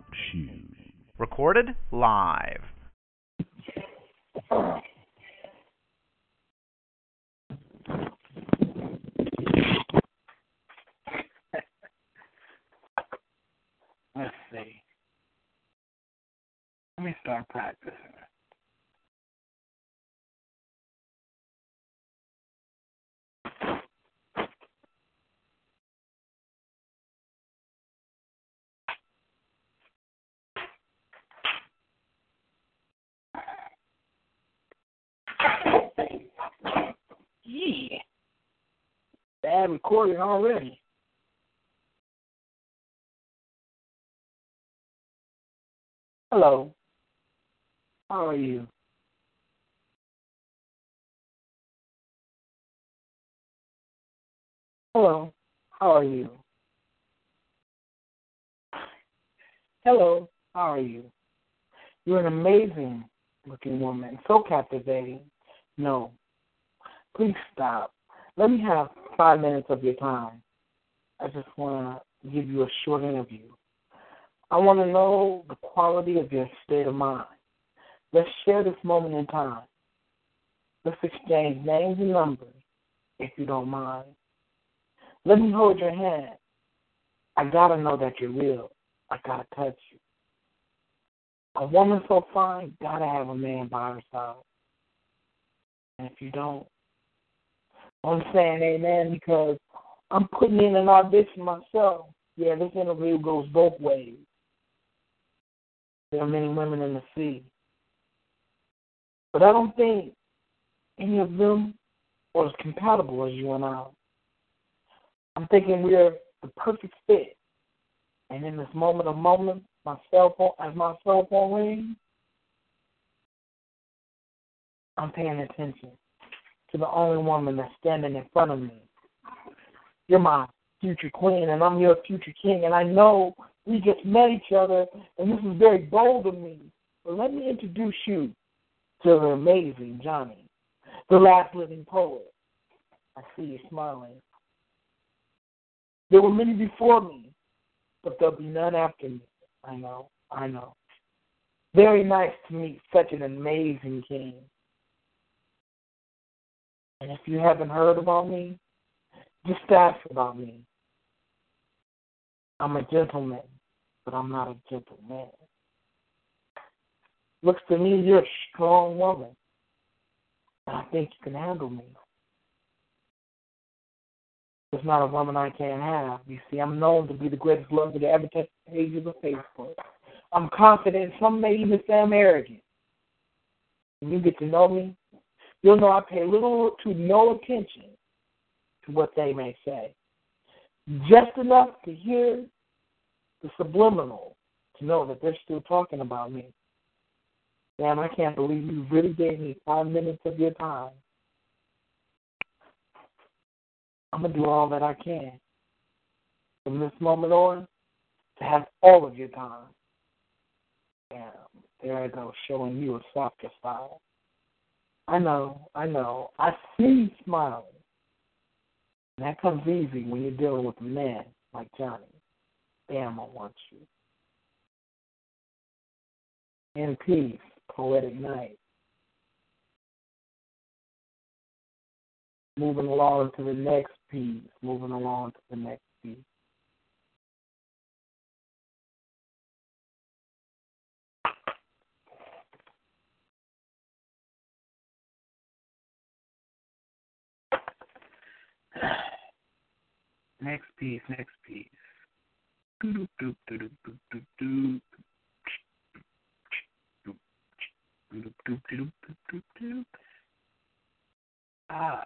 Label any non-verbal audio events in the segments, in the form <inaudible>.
Talk shoes. Recorded live. Let's see. Let me start practicing. Yeah. Bad recording already. Hello. How are you? Hello. How are you? Hello. How are you? You're an amazing looking woman. So captivating. No. Please stop. Let me have five minutes of your time. I just want to give you a short interview. I want to know the quality of your state of mind. Let's share this moment in time. Let's exchange names and numbers, if you don't mind. Let me hold your hand. I gotta know that you're real. I gotta touch you. A woman so fine gotta have a man by her side. And if you don't, I'm saying amen because I'm putting in an audition myself. Yeah, this interview goes both ways. There are many women in the sea. But I don't think any of them are as compatible as you and I. I'm thinking we're the perfect fit. And in this moment of moments, my cell phone as my cell phone rings, I'm paying attention to the only woman that's standing in front of me. You're my future queen and I'm your future king and I know we just met each other and this is very bold of me. But let me introduce you to the amazing Johnny, the last living poet. I see you smiling. There were many before me, but there'll be none after me. I know, I know. Very nice to meet such an amazing king. And if you haven't heard about me, just ask about me. I'm a gentleman, but I'm not a gentleman. Looks to me you're a strong woman. And I think you can handle me. There's not a woman I can't have. You see, I'm known to be the greatest lover to ever touch the pages of Facebook. I'm confident. Some may even say I'm arrogant. When you get to know me, you'll know I pay little to no attention to what they may say. Just enough to hear the subliminal to know that they're still talking about me. Damn, I can't believe you really gave me five minutes of your time. I'm gonna do all that I can from this moment on to have all of your time. Damn, there I go, showing you a softer style. I know, I know. I see you smiling. And that comes easy when you're dealing with a man like Johnny. Damn, I want you. In peace, poetic night. Moving along to the next piece. Moving along to the next Next piece, next piece. Ah,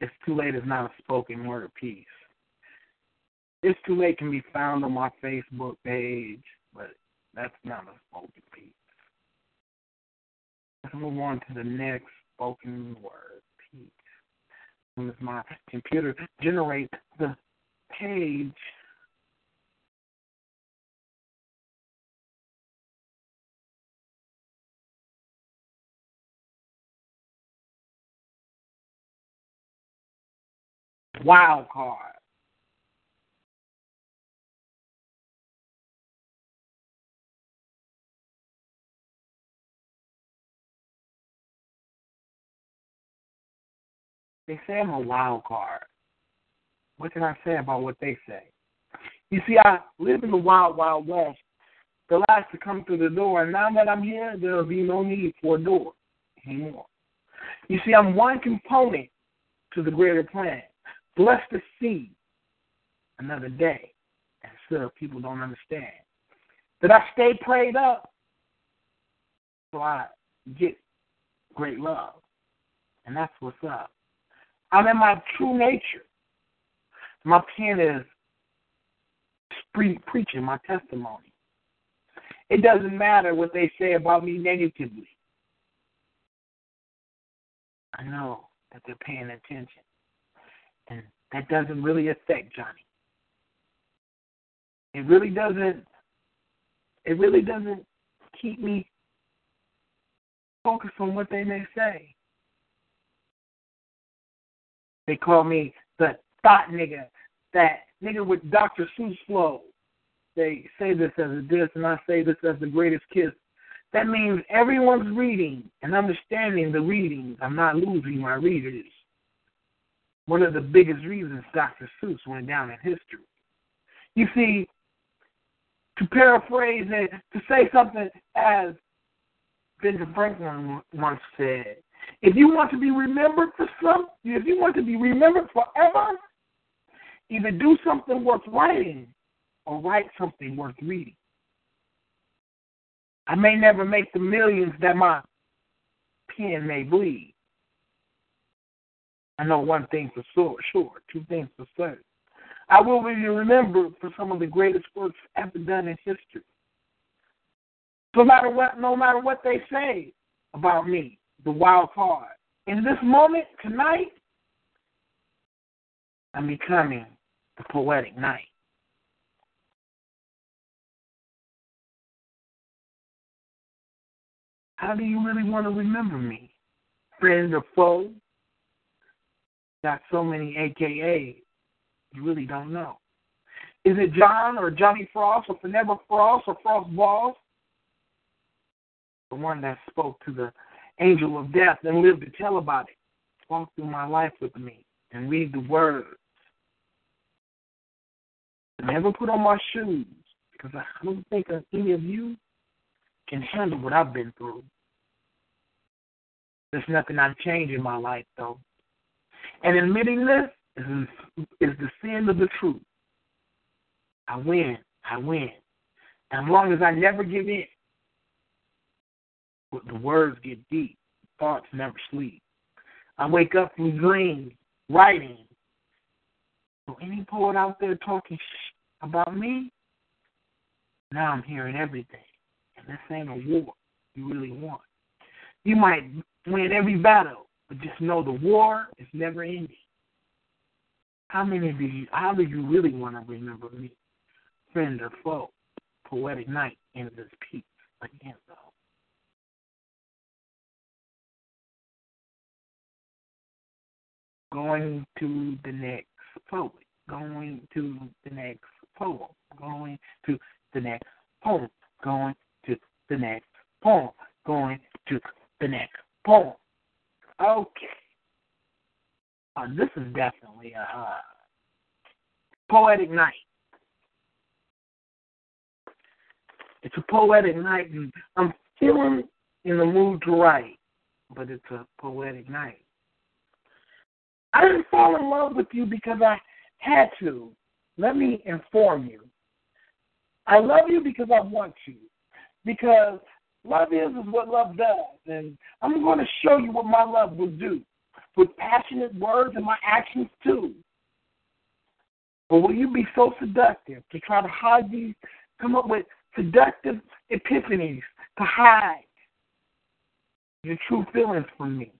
it's too late is not a spoken word piece. It's Too Late can be found on my Facebook page, but that's not a spoken piece. Let's move on to the next spoken word piece. As my computer generates the page. Wild card. They say I'm a wild card. What can I say about what they say? You see, I live in the wild, wild west. The last to come through the door, and now that I'm here, there will be no need for a door anymore. You see, I'm one component to the greater plan. Blessed to see another day. And still, people don't understand that I stay prayed up so I get great love. And that's what's up. I'm in my true nature. My pen is pre- preaching my testimony. It doesn't matter what they say about me negatively. I know that they're paying attention. And that doesn't really affect Johnny. It really doesn't it really doesn't keep me focused on what they may say. They call me the thought nigga, that nigga with Dr. Seuss flow. They say this as a diss, and I say this as the greatest kiss. That means everyone's reading and understanding the readings. I'm not losing my readers. One of the biggest reasons Dr. Seuss went down in history. You see, to paraphrase it, to say something as Benjamin Franklin once said, if you want to be remembered for some, if you want to be remembered forever, either do something worth writing or write something worth reading. I may never make the millions that my pen may bleed. I know one thing for sure, sure, two things for certain. I will be remembered for some of the greatest works ever done in history. No matter what, no matter what they say about me, the wild card. In this moment, tonight, I'm becoming the poetic knight. How do you really want to remember me? Friend or foe? Got so many AKA, you really don't know. Is it John or Johnny Frost or Never Frost or Frost Balls? The one that spoke to the angel of death and lived to tell about it. Walk through my life with me and read the words. Never put on my shoes because I don't think any of you can handle what I've been through. There's nothing I've changed in my life, though. And admitting this is, is the sin of the truth. I win. I win. As long as I never give in, the words get deep. Thoughts never sleep. I wake up from dreams, writing. So any poet out there talking about me, now I'm hearing everything. And this ain't a war you really want. You might win every battle, but just know the war is never ending. How many of you, how do you really want to remember me? Friend or foe? Poetic night in this piece. Again, though. going to the next poet, going to the next poem, going to the next poem, going to the next poem, going to the next poem. Okay. Uh, this is definitely a uh, poetic night. It's a poetic night, and I'm feeling in the mood to write, but it's a poetic night. I didn't fall in love with you because I had to. Let me inform you. I love you because I want you. Because love is, is what love does. And I'm going to show you what my love will do with passionate words and my actions too. But will you be so seductive to try to hide these, come up with seductive epiphanies to hide your true feelings from me?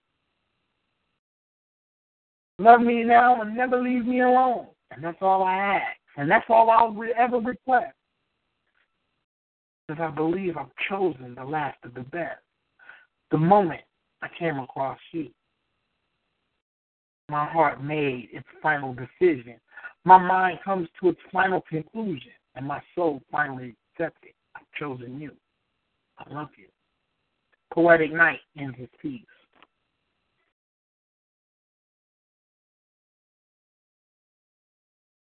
Love me now and never leave me alone. And that's all I ask. And that's all I'll ever request. Because I believe I've chosen the last of the best. The moment I came across you, my heart made its final decision. My mind comes to its final conclusion, and my soul finally accepts it. I've chosen you. I love you. Poetic night ends his piece.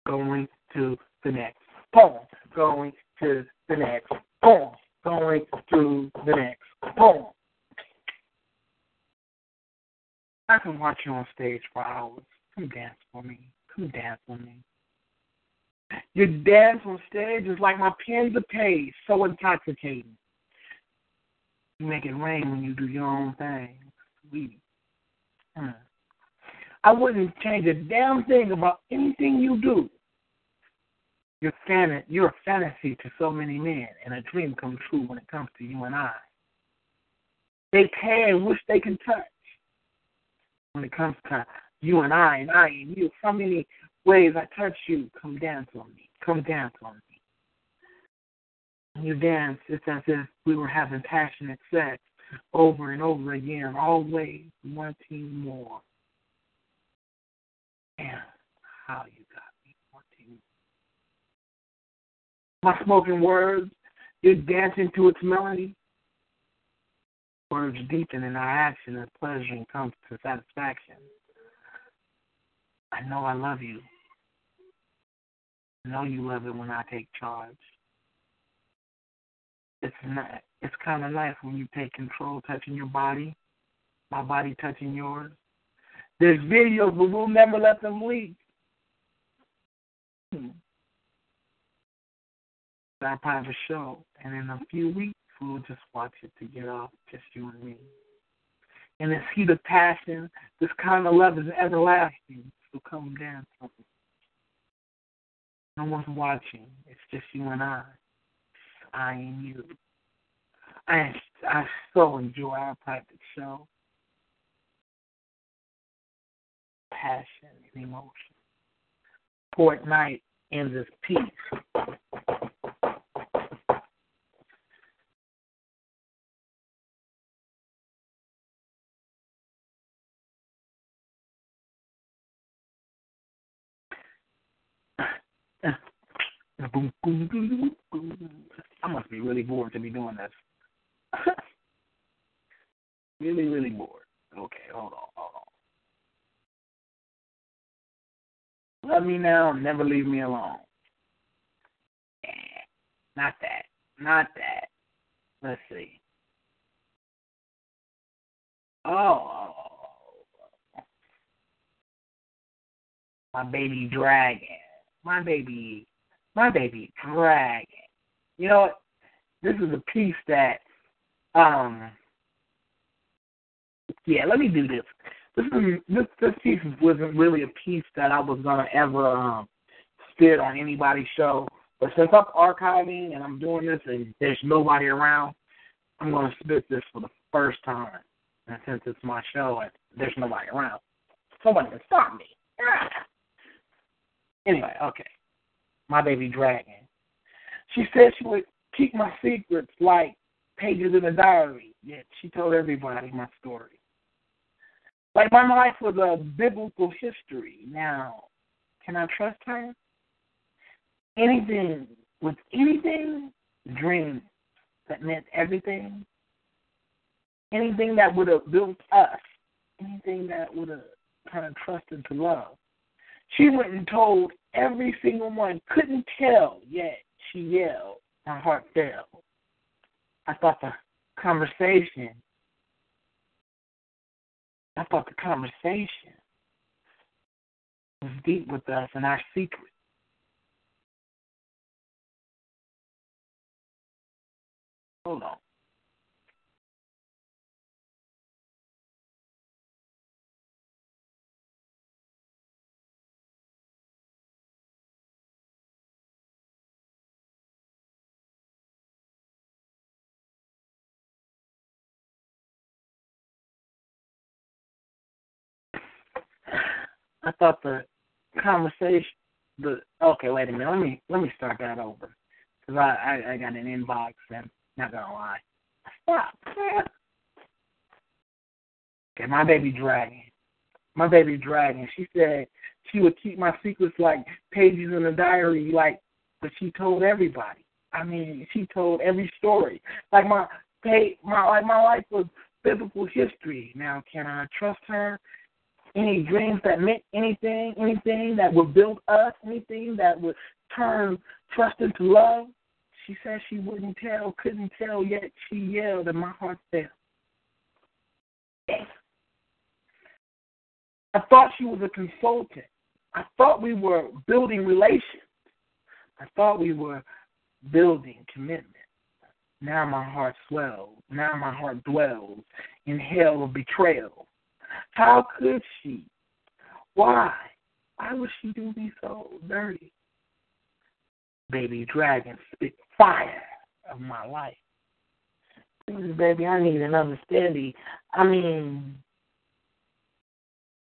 Going to the next poem. Going to the next poem. Going to the next poem. I can watch you on stage for hours. Come dance for me. Come dance for me. Your dance on stage is like my pens of page, so intoxicating. You make it rain when you do your own thing. Sweet. Hmm. I wouldn't change a damn thing about anything you do. You're, fan- you're a fantasy to so many men, and a dream come true when it comes to you and I. They and wish they can touch when it comes to you and I and I and you. So many ways I touch you. Come dance on me. Come dance on me. You dance, it's as if we were having passionate sex over and over again, always wanting more. And how you got me wanting My spoken words, you're dancing to its melody. Words deepen in our action as pleasure and comes to satisfaction. I know I love you. I know you love it when I take charge. It's not. It's kind of nice when you take control, touching your body, my body touching yours. There's videos, but we'll never let them leak. Hmm. Our private show, and in a few weeks, we'll just watch it to get off, just you and me. And this heat of passion, this kind of love is everlasting. So come dance with me. No one's watching. It's just you and I. I and you. I I so enjoy our private show. Passion and emotion. Port night ends this piece. Boom, boom, boom, boom. I must be really bored to be doing this. <laughs> really, really bored. Okay, hold on, hold on. Love me now, never leave me alone. Eh, not that. Not that. Let's see. Oh. oh, oh, oh My baby dragon. My baby my baby dragging. You know what? This is a piece that, um, yeah. Let me do this. This is this this piece wasn't really a piece that I was gonna ever um spit on anybody's show. But since I'm archiving and I'm doing this and there's nobody around, I'm gonna spit this for the first time. And since it's my show and there's nobody around, somebody can stop me. Anyway, okay my baby dragon. She said she would keep my secrets like pages in a diary, yet she told everybody my story. Like my life was a biblical history. Now, can I trust her? Anything, with anything, dreams that meant everything, anything that would have built us, anything that would have kind of trusted to love. She went and told every single one. Couldn't tell, yet she yelled. My heart fell. I thought the conversation, I thought the conversation was deep with us and our secret. Hold on. I thought the conversation, the okay, wait a minute. Let me let me start that over because I, I I got an inbox and not gonna lie. Stop. Okay, my baby dragon. My baby dragon. She said she would keep my secrets like pages in a diary, like but she told everybody. I mean, she told every story. Like my my like my life was biblical history. Now can I trust her? Any dreams that meant anything, anything that would build us, anything that would turn trust into love? She said she wouldn't tell, couldn't tell, yet she yelled, and my heart fell. I thought she was a consultant. I thought we were building relations. I thought we were building commitment. Now my heart swells. Now my heart dwells in hell of betrayal. How could she? Why? Why would she do me so dirty? Baby dragon spit fire of my life. Please, baby, I need an understanding. I mean,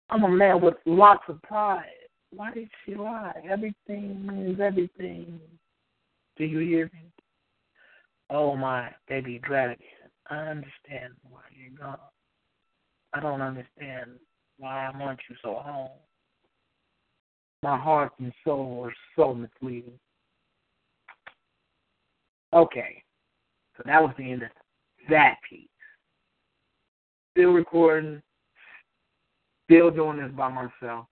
I'm a man with lots of pride. Why did she lie? Everything means everything. Do you hear me? Oh my baby dragon, I understand why you're gone. I don't understand why I want you so home. My heart and soul are so misleading. Okay, so that was the end of that piece. Still recording, still doing this by myself.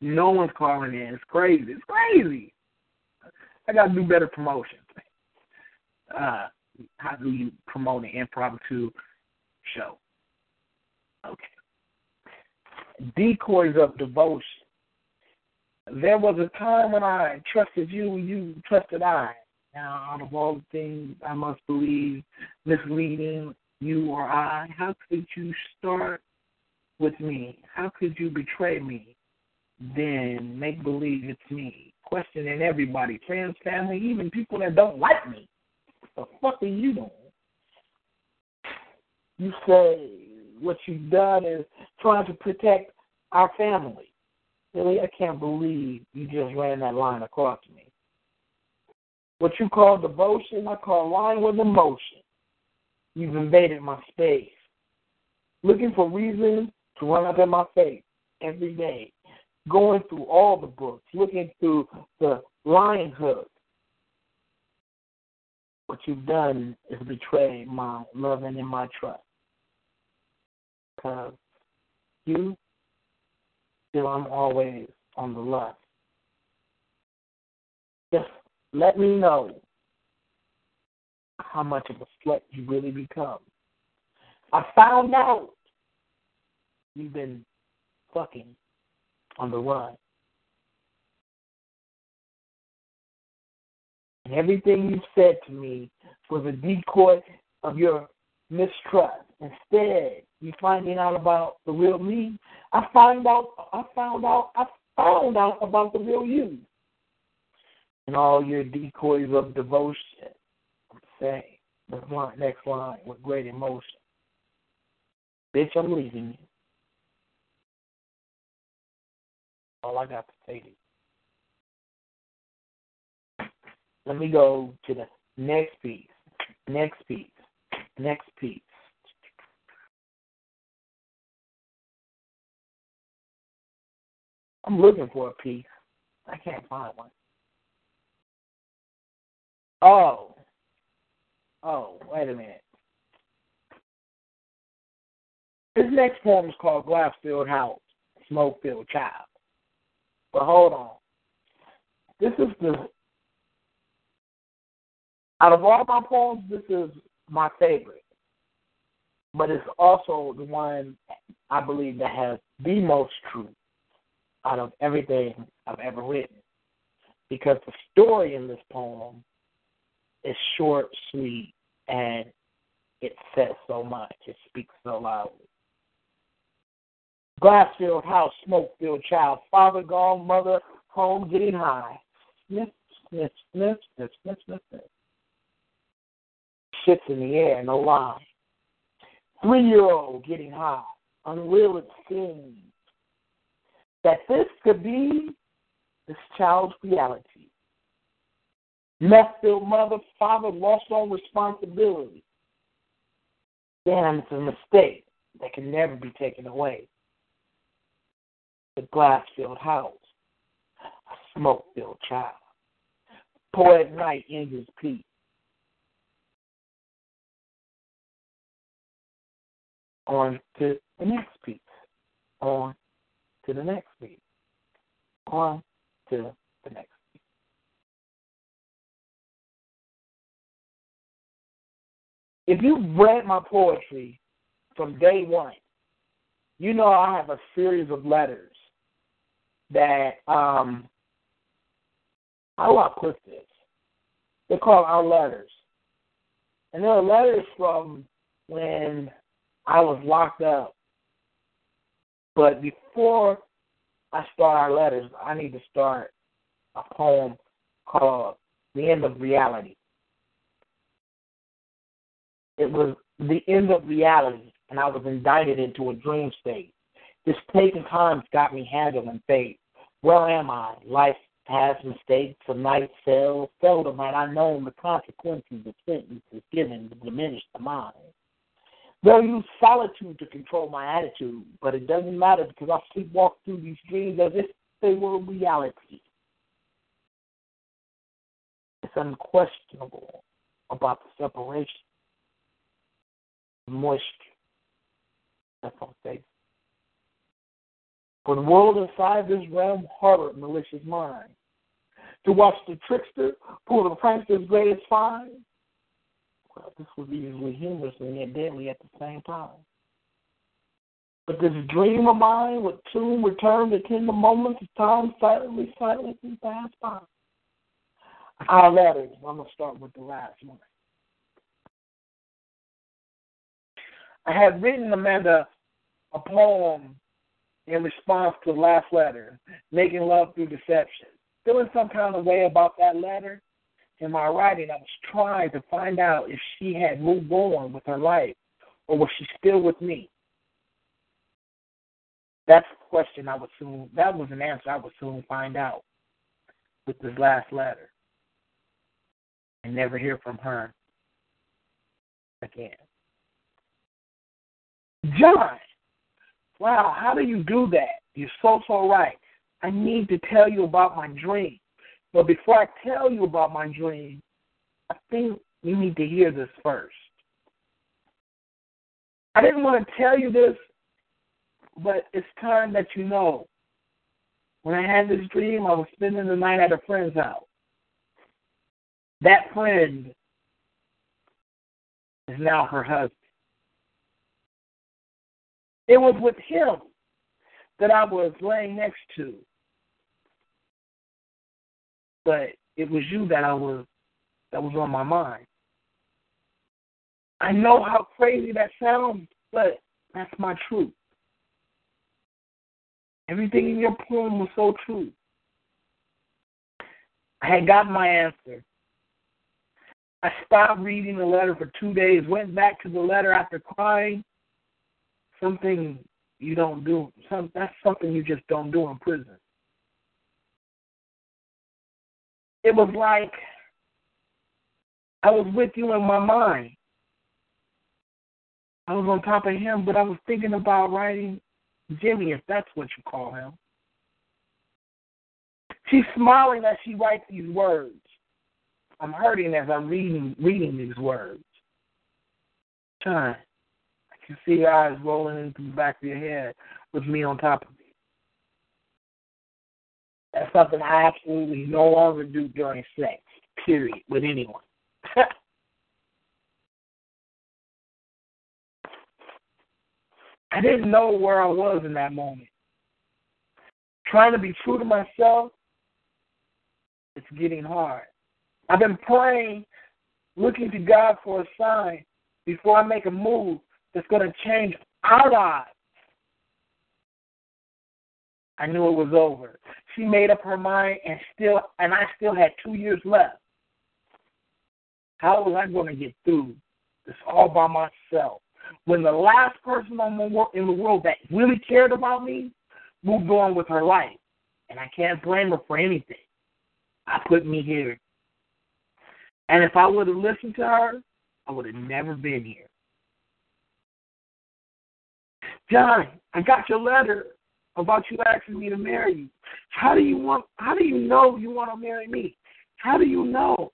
No one's calling in. It's crazy. It's crazy. I got to do better promotions. Uh, how do you promote an impromptu show? Okay. Decoys of devotion. There was a time when I trusted you, you trusted I. Now, out of all the things I must believe misleading you or I, how could you start with me? How could you betray me? Then make believe it's me. Questioning everybody, friends, family, even people that don't like me. The fuck are you doing? You say what you've done is trying to protect our family. Really, I can't believe you just ran that line across me. What you call devotion, I call lying with emotion. You've invaded my space. Looking for reasons to run up in my face every day. Going through all the books, looking through the lion hook. What you've done is betray my love and my trust. Because you, still I'm always on the lust. Just let me know how much of a slut you really become. I found out you've been fucking on the run. And everything you said to me was a decoy of your mistrust. Instead, you finding out about the real me. I found out I found out I found out about the real you and all your decoys of devotion. I'm saying, the line, next line, with great emotion. Bitch, I'm leaving you. All I got to say to you. Let me go to the next piece. Next piece. Next piece. I'm looking for a piece. I can't find one. Oh. Oh, wait a minute. This next poem is called Glass-Filled House, Smoke-Filled Child. But hold on. This is the out of all my poems, this is my favorite. But it's also the one I believe that has the most truth out of everything I've ever written. Because the story in this poem is short, sweet, and it says so much. It speaks so loudly. Glass filled house, smoke filled child, father gone, mother home getting high. Sniff, sniff, sniff, sniff, sniff, sniff, sniff. Shits in the air, no lie. Three year old getting high, unreal it seems. That this could be this child's reality. Meth-filled mother, father lost all responsibility. Damn, it's a mistake that can never be taken away. The glass-filled house, a smoke-filled child. Poet night ends his piece. On to the next piece. On to the next piece. On to the next piece. If you've read my poetry from day one, you know I have a series of letters that um how do I put this? They're called our letters. And there are letters from when I was locked up. But before I start our letters, I need to start a poem called The End of Reality. It was the end of reality, and I was indicted into a dream state. This taking times got me handling fate. Where am I? Life past mistakes, a night fell, seldom had I known the consequences of sentences given to diminish the mind. They'll use solitude to control my attitude, but it doesn't matter because I sleepwalk through these dreams as if they were reality. It's unquestionable about the separation, the moisture that's on face. For the world inside this realm harbored malicious mind. To watch the trickster pull the prankster's greatest find, this was easily humorous and yet deadly at the same time. But this dream of mine would soon return to tender moments of time silently, silently pass by. Our letters. I'm going to start with the last one. I had written Amanda a poem in response to the last letter, making love through deception. Feeling some kind of way about that letter in my writing, I was trying to find out if she had moved on with her life or was she still with me. That's the question I would soon that was an answer I would soon find out with this last letter. And never hear from her again. John, Wow, how do you do that? You're so, so right. I need to tell you about my dream. But before I tell you about my dream, I think you need to hear this first. I didn't want to tell you this, but it's time that you know. When I had this dream, I was spending the night at a friend's house. That friend is now her husband. It was with him that I was laying next to. But it was you that I was that was on my mind. I know how crazy that sounds, but that's my truth. Everything in your poem was so true. I had gotten my answer. I stopped reading the letter for two days, went back to the letter after crying, something you don't do. Some that's something you just don't do in prison. It was like I was with you in my mind. I was on top of him, but I was thinking about writing Jimmy, if that's what you call him. She's smiling as she writes these words. I'm hurting as I'm reading reading these words. Time I can see your eyes rolling into the back of your head with me on top of. That's something I absolutely no longer do during sex, period, with anyone. <laughs> I didn't know where I was in that moment. Trying to be true to myself, it's getting hard. I've been praying, looking to God for a sign before I make a move that's going to change our lives. I knew it was over. She made up her mind, and still, and I still had two years left. How was I going to get through this all by myself when the last person in the world that really cared about me moved on with her life. And I can't blame her for anything. I put me here. And if I would have listened to her, I would have never been here. John, I got your letter about you asking me to marry you. How do you want how do you know you want to marry me? How do you know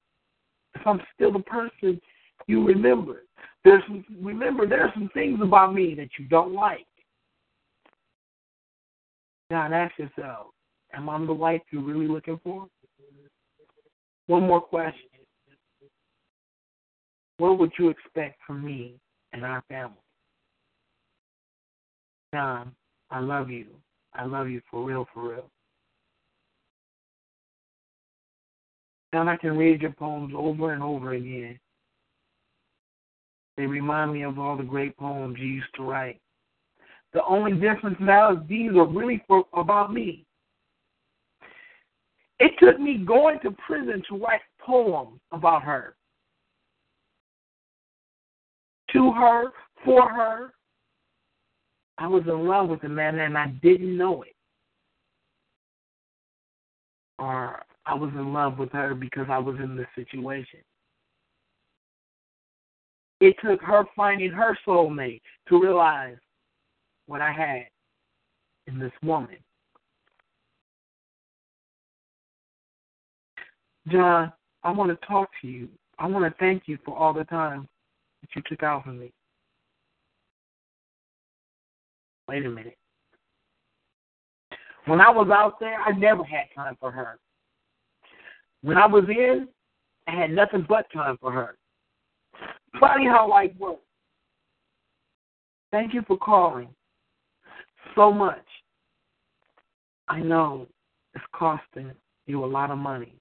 if I'm still the person you remember? There's remember there are some things about me that you don't like. John, ask yourself, am I the wife you're really looking for? One more question. What would you expect from me and our family? John, I love you. I love you for real, for real. John, I can read your poems over and over again. They remind me of all the great poems you used to write. The only difference now is these are really for about me. It took me going to prison to write poems about her. To her, for her. I was in love with the man and I didn't know it. Or I was in love with her because I was in this situation. It took her finding her soulmate to realize what I had in this woman. John, I want to talk to you. I want to thank you for all the time that you took out for me. Wait a minute. When I was out there, I never had time for her. When I was in, I had nothing but time for her. Funny how life works. Thank you for calling so much. I know it's costing you a lot of money.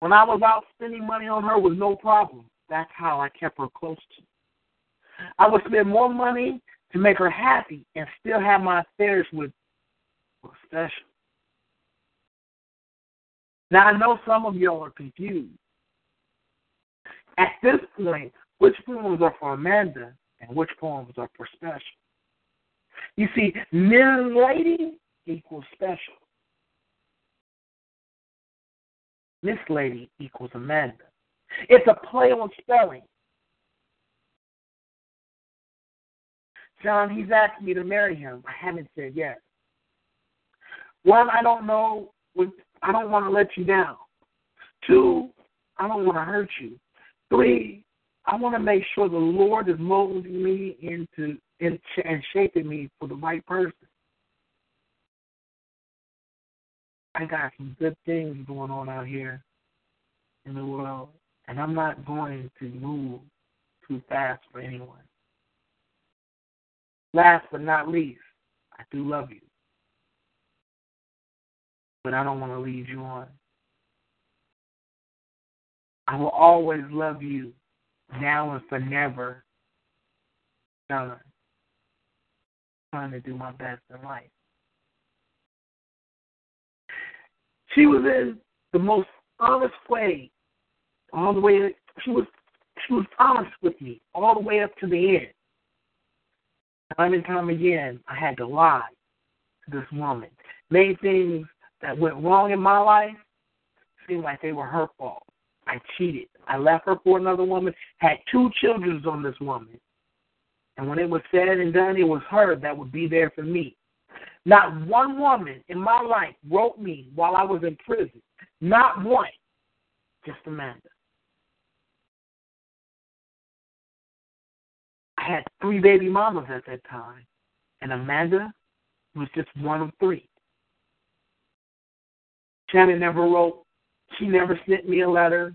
When I was out spending money on her was no problem. That's how I kept her close to. I would spend more money to make her happy and still have my affairs with special. Now I know some of y'all are confused. At this point, which poems are for Amanda and which poems are for special? You see, Miss Lady equals special. Miss Lady equals Amanda. It's a play on spelling. John, he's asked me to marry him. I haven't said yes. One, I don't know. I don't want to let you down. Two, I don't want to hurt you. Three, I want to make sure the Lord is molding me into in, and shaping me for the right person. I got some good things going on out here in the world, and I'm not going to move too fast for anyone. Last but not least, I do love you. But I don't want to lead you on. I will always love you now and for never. John. Trying to do my best in life. She was in the most honest way, all the way. She was she was honest with me all the way up to the end. Time and time again, I had to lie to this woman. Made things that went wrong in my life seem like they were her fault. I cheated. I left her for another woman, had two children on this woman. And when it was said and done, it was her that would be there for me. Not one woman in my life wrote me while I was in prison. Not one. Just Amanda. Had three baby mamas at that time, and Amanda was just one of three. Shannon never wrote. She never sent me a letter.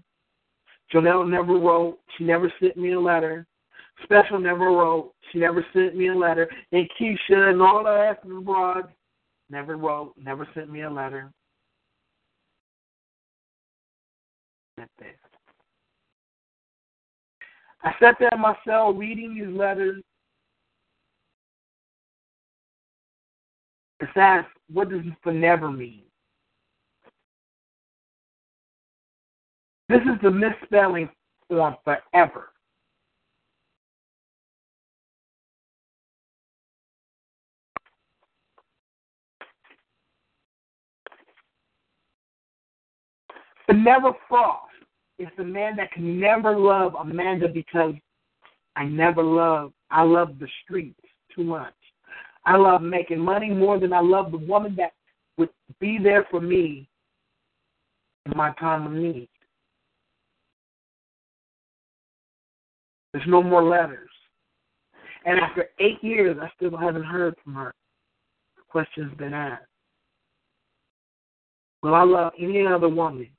Janelle never wrote. She never sent me a letter. Special never wrote. She never sent me a letter. And Keisha and all the rest of the broads never wrote, never sent me a letter. That's it. I sat there in my cell reading these letters. It's asked, what does for never mean? This is the misspelling form forever. Never frost is the man that can never love Amanda because I never love I love the streets too much. I love making money more than I love the woman that would be there for me in my time of need. There's no more letters. And after eight years, I still haven't heard from her. The question's been asked. Will I love any other woman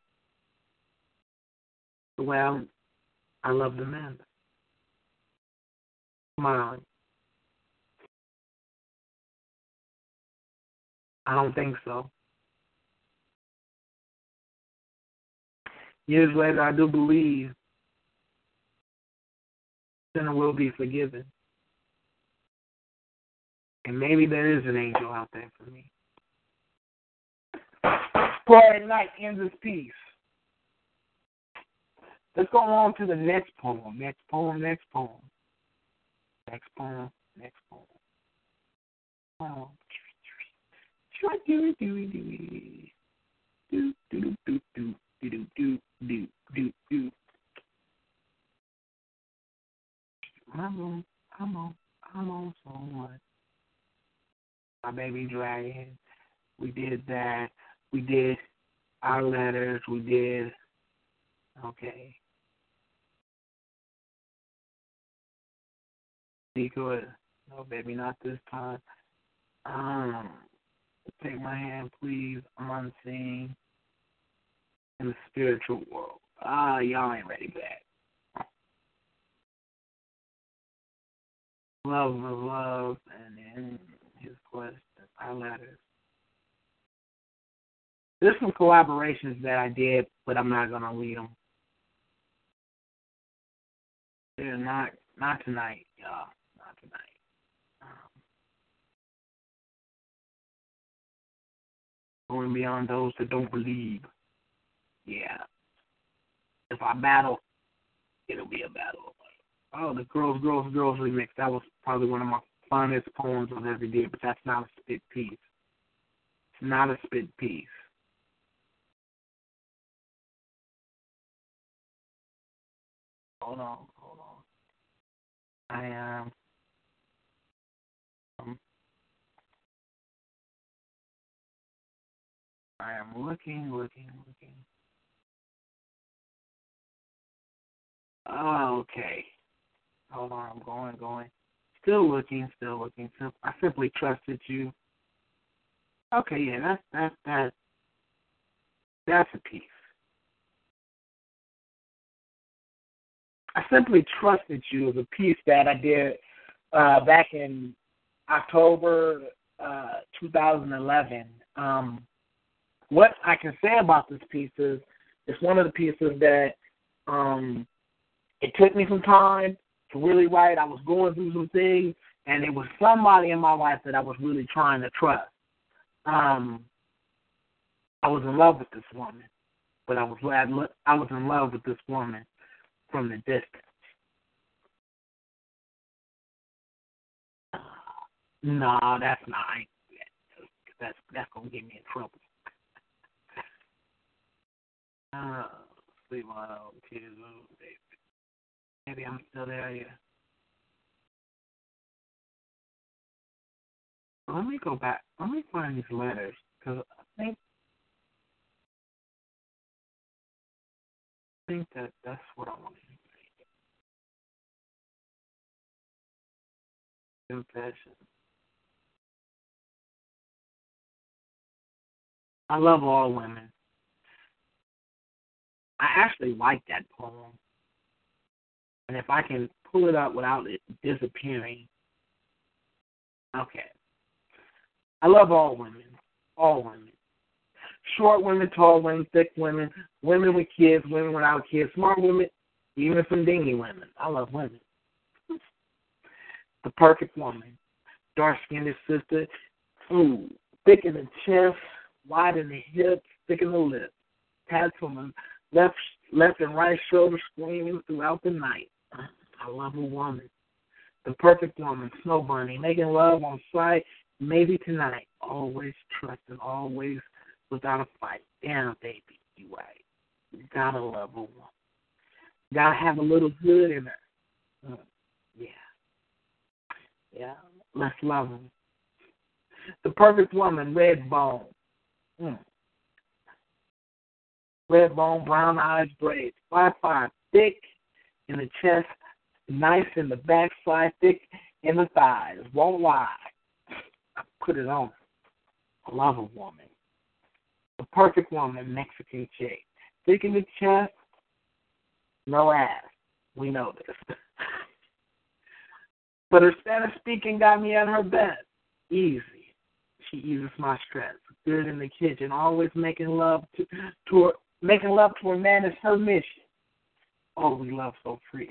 way I, love the man? Smiling. I don't think so. Years later, I do believe sinner will be forgiven. And maybe there is an angel out there for me. At night ends his piece. Let's go on to the next poem. Next poem, next poem. Next poem, next poem. I'm on, I'm on, I'm on someone. My baby dragon. We did that. We did our letters. We did. Okay. No, baby, not this time. Um, take my hand, please. I'm unseen in the spiritual world. Ah, y'all ain't ready back. love of love and in his quest our letters. There's some collaborations that I did, but I'm not gonna read them. They're not not tonight, y'all. Not tonight. Um, going beyond those that don't believe. Yeah. If I battle, it'll be a battle Oh, the Girls, Girls, Girls remix. That was probably one of my finest poems I've ever did, but that's not a spit piece. It's not a spit piece. Hold on, hold on. I am. Um, I am looking, looking, looking. Oh, okay. Hold on, I'm going, going. Still looking, still looking. I simply trusted you. Okay, yeah, that's that's that. That's a piece. I simply trusted you as a piece that I did uh, back in October uh, 2011. Um, what I can say about this piece is it's one of the pieces that um, it took me some time to really write. I was going through some things, and it was somebody in my life that I was really trying to trust. Um, I was in love with this woman, but I was I was in love with this woman from the distance. No, that's not. That's that's gonna get me in trouble. Sleep on kids, baby. Maybe I'm still there. Yeah. Let me go back. Let me find these letters because I think I think that that's what I want to. Confession. I love all women. I actually like that poem. And if I can pull it up without it disappearing, okay. I love all women, all women. Short women, tall women, thick women, women with kids, women without kids, smart women, even some dingy women. I love women. the perfect woman, dark skinned sister, ooh, thick in the chest, wide in the hips, thick in the lips, tats the left, left and right shoulder screaming throughout the night. I love a woman. The perfect woman, Snow Bunny, making love on sight, maybe tonight. Always trusting, always without a fight. Damn, baby, you right. Gotta love a woman. Gotta have a little good in her. Mm. Yeah. Yeah. Let's love them. The perfect woman, red bone. Mm. Red bone, brown eyes, braids. Five five, thick in the chest, nice in the backside, thick in the thighs. Won't lie. I put it on. I love a woman. The perfect woman, Mexican chick. Thick in the chest, no ass. We know this. <laughs> but her Spanish speaking got me at her best. Easy. She eases my stress. Good in the kitchen, always making love to, to her, making love to a man is her mission. Oh, we love so free.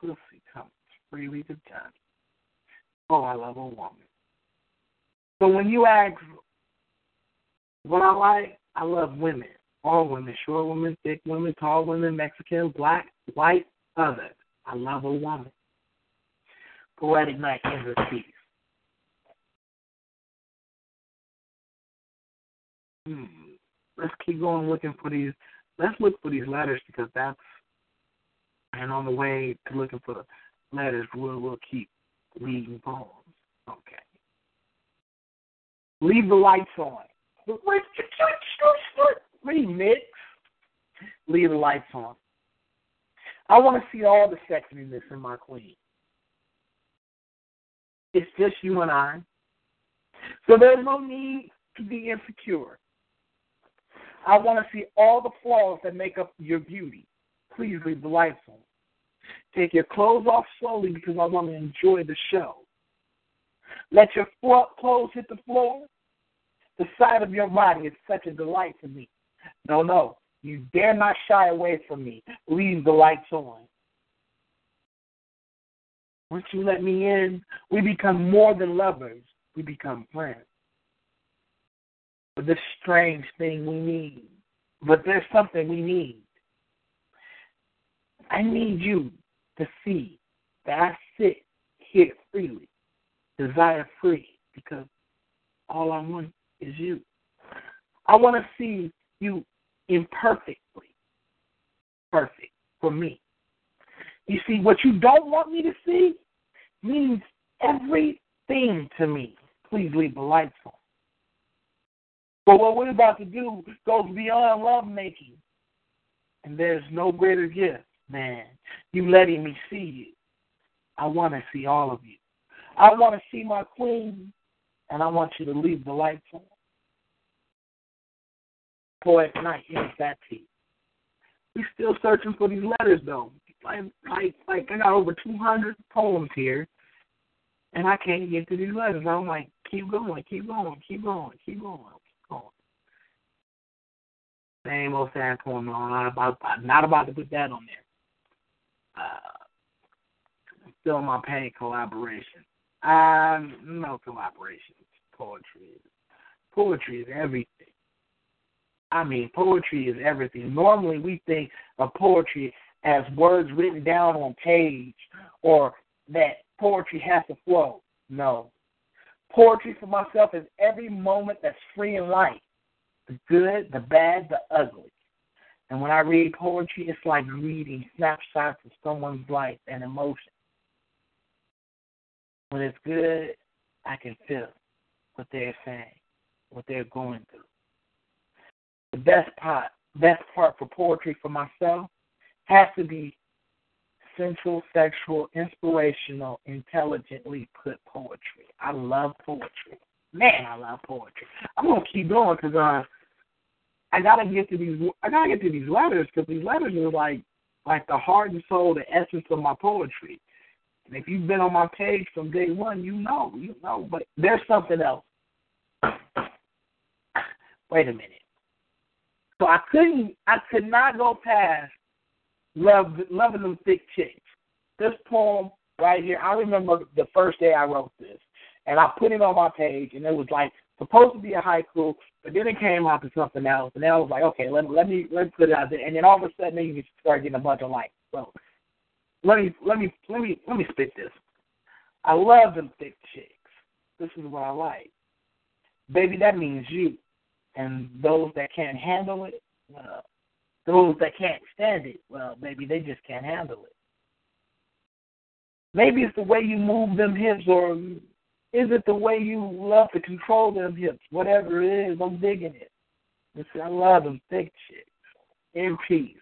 Pussy comes freely to touch. Oh, I love a woman. So when you ask what I like, I love women. All women, short women, thick women, tall women, Mexican, black, white, other. I love a woman. Poetic night in her piece. Hmm. Let's keep going looking for these. Let's look for these letters because that's. And on the way to looking for the letters, we'll, we'll keep reading poems. Okay. Leave the lights on. Remix. Leave the lights on. I want to see all the sexiness in my queen. It's just you and I. So there's no need to be insecure. I want to see all the flaws that make up your beauty. Please leave the lights on. Take your clothes off slowly because I want to enjoy the show. Let your clothes hit the floor. The sight of your body is such a delight to me. No, no, you dare not shy away from me. Leave the lights on. Once you let me in, we become more than lovers. We become friends. This strange thing we need. But there's something we need. I need you to see that I sit here freely, desire free, because all I want is you. I want to see you imperfectly perfect for me. You see, what you don't want me to see means everything to me. Please leave the lights on. But what we're about to do goes beyond lovemaking. And there's no greater gift, man. You letting me see you. I want to see all of you. I want to see my queen, and I want you to leave the lights on. Poet Night, yes, that tea. We're still searching for these letters though. Like, like, like I got over 200 poems here, and I can't get to these letters. I'm like, keep going, keep going, keep going, keep going. Same old sad poem. I'm not about, I'm not about to put that on there. Uh, still my pain collaboration. Um, no collaboration. Poetry. Poetry is everything. I mean, poetry is everything. Normally, we think of poetry as words written down on page, or that poetry has to flow. No, poetry for myself is every moment that's free and light the good, the bad, the ugly. And when I read poetry, it's like reading snapshots of someone's life and emotion. When it's good, I can feel what they're saying, what they're going through. The best part, best part for poetry for myself has to be sensual, sexual, inspirational, intelligently put poetry. I love poetry. Man, I love poetry. I'm gonna keep going because uh, I gotta get to these. I gotta get to these letters because these letters are like like the heart and soul, the essence of my poetry. And if you've been on my page from day one, you know, you know. But there's something else. <coughs> Wait a minute. So I couldn't. I could not go past love loving them thick chicks. This poem right here. I remember the first day I wrote this, and I put it on my page, and it was like supposed to be a haiku, but then it came out to something else, and then I was like, okay, let, let me let me put it out there, and then all of a sudden you start getting a bunch of likes. So let me let me let me let me spit this. I love them thick chicks. This is what I like, baby. That means you, and those that can't handle it, well, Those that can't stand it, well, maybe they just can't handle it. Maybe it's the way you move them hips, or is it the way you love to control them hips? Whatever it is, I'm digging it. I love them thick chicks in peace.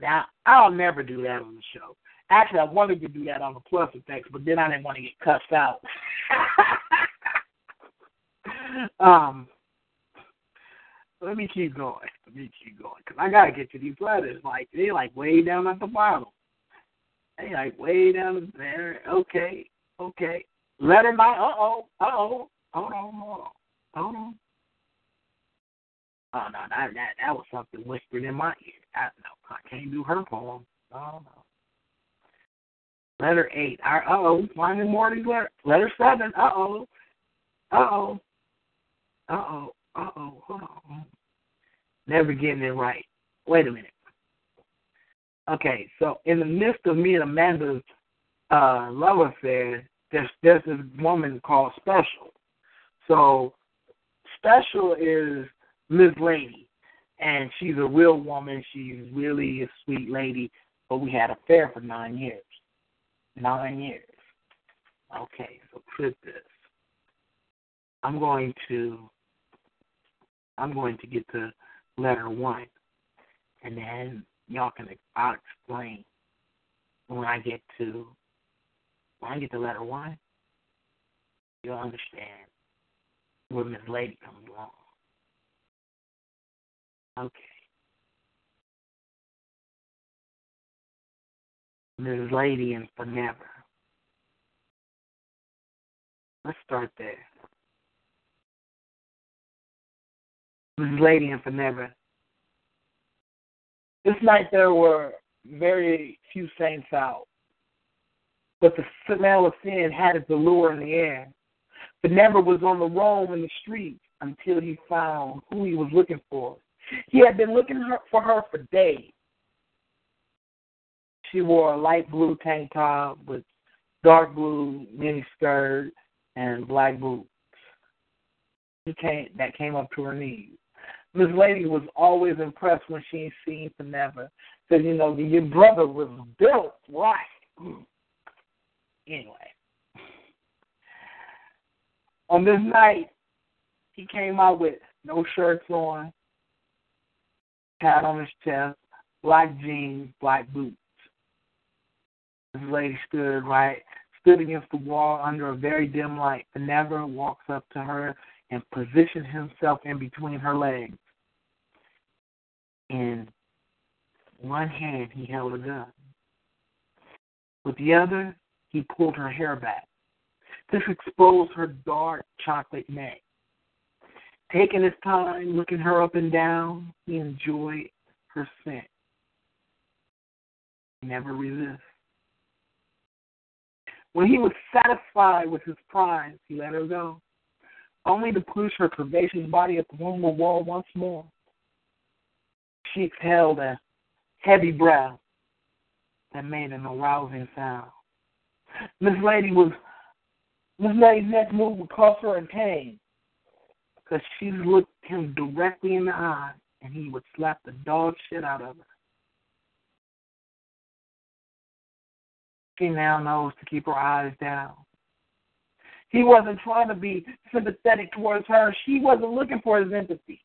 Now, I'll never do that on the show. Actually, I wanted to do that on the Plus Effects, but then I didn't want to get cussed out. <laughs> um, let me keep going. Let me keep going because I gotta get to these letters. Like they like way down at the bottom. They like way down there. Okay, okay. Letter nine. Uh oh. Uh oh. Hold on. Hold on. Hold on. Oh no, that that that was something whispered in my ear. I, no, I can't do her poem. Oh no. Letter eight. Uh oh, finding of these. Letter seven. Uh oh. Uh oh. Uh oh. Uh oh. Hold on. Never getting it right. Wait a minute. Okay, so in the midst of me and Amanda's uh, love affair, there's there's this woman called Special. So Special is Miss Lady, and she's a real woman. She's really a sweet lady. But we had a affair for nine years. Nine years. Okay, so clip this. I'm going to I'm going to get to letter one, and then y'all can I'll explain when I get to when I get to letter one. You'll understand where Miss Lady comes along. Okay. Ms. Lady and For Never. Let's start there. Ms. Lady and For Never. This night there were very few saints out, but the smell of sin had its allure in the air. But never was on the roam in the street until he found who he was looking for. He had been looking for her for days. She wore a light blue tank top with dark blue mini skirt and black boots. He that came up to her knees. Miss Lady was always impressed when she seen Never. Because, you know, your brother was built right. Anyway. On this night, he came out with no shirts on, hat on his chest, black jeans, black boots. This lady stood right, stood against the wall under a very dim light. Never walks up to her and positioned himself in between her legs. In one hand, he held a gun. With the other, he pulled her hair back. This exposed her dark chocolate neck. Taking his time, looking her up and down, he enjoyed her scent. He never resist. When he was satisfied with his prize, he let her go, only to push her curvaceous body up the wall once more. She exhaled a heavy breath that made an arousing sound. Miss Lady was Miss Lady's next move would cause her in pain because she looked him directly in the eye and he would slap the dog shit out of her. She now knows to keep her eyes down. He wasn't trying to be sympathetic towards her. She wasn't looking for his empathy.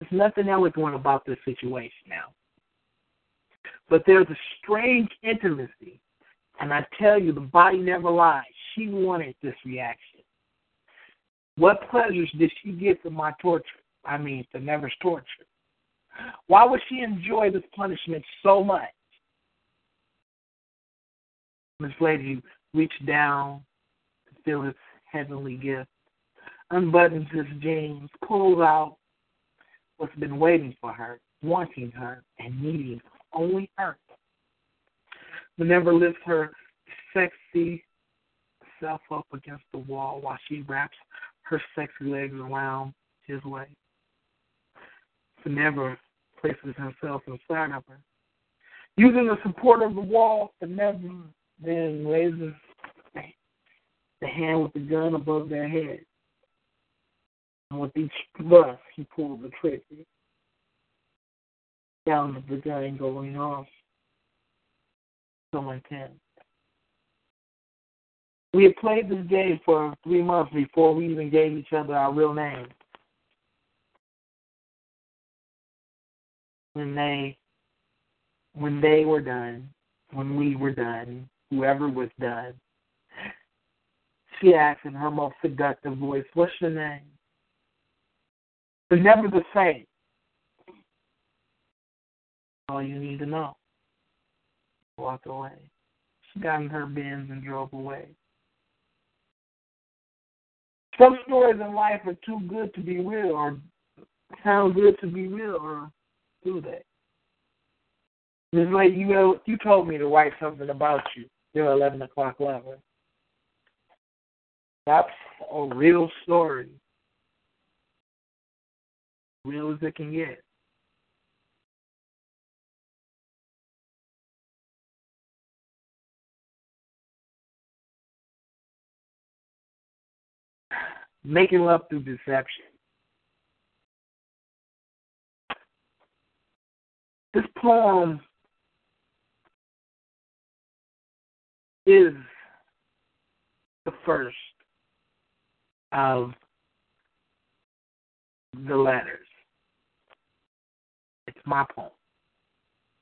There's nothing eloquent about this situation now. But there's a strange intimacy. And I tell you, the body never lies. She wanted this reaction. What pleasures did she get from my torture? I mean, the Never's torture. Why would she enjoy this punishment so much? Miss Lady reached down to feel his heavenly gift, unbuttons his jeans, pulls out what's been waiting for her, wanting her, and needing only her. Never lifts her sexy self up against the wall while she wraps her sexy legs around his waist. Never places himself inside of her. Using the support of the wall, Never then raises the hand with the gun above their head. And with each thrust, he pulls the trigger. Sound of the gun going off. So can. We had played this game for three months before we even gave each other our real names. When they when they were done, when we were done, whoever was done, she asked in her most seductive voice, What's your name? But never the same. All you need to know. Walked away. She got in her bins and drove away. Some stories in life are too good to be real or sound good to be real or do they? It's like you know you told me to write something about you. You're eleven o'clock lover. That's a real story. Real as it can get. Making love through deception. This poem is the first of the letters. It's my poem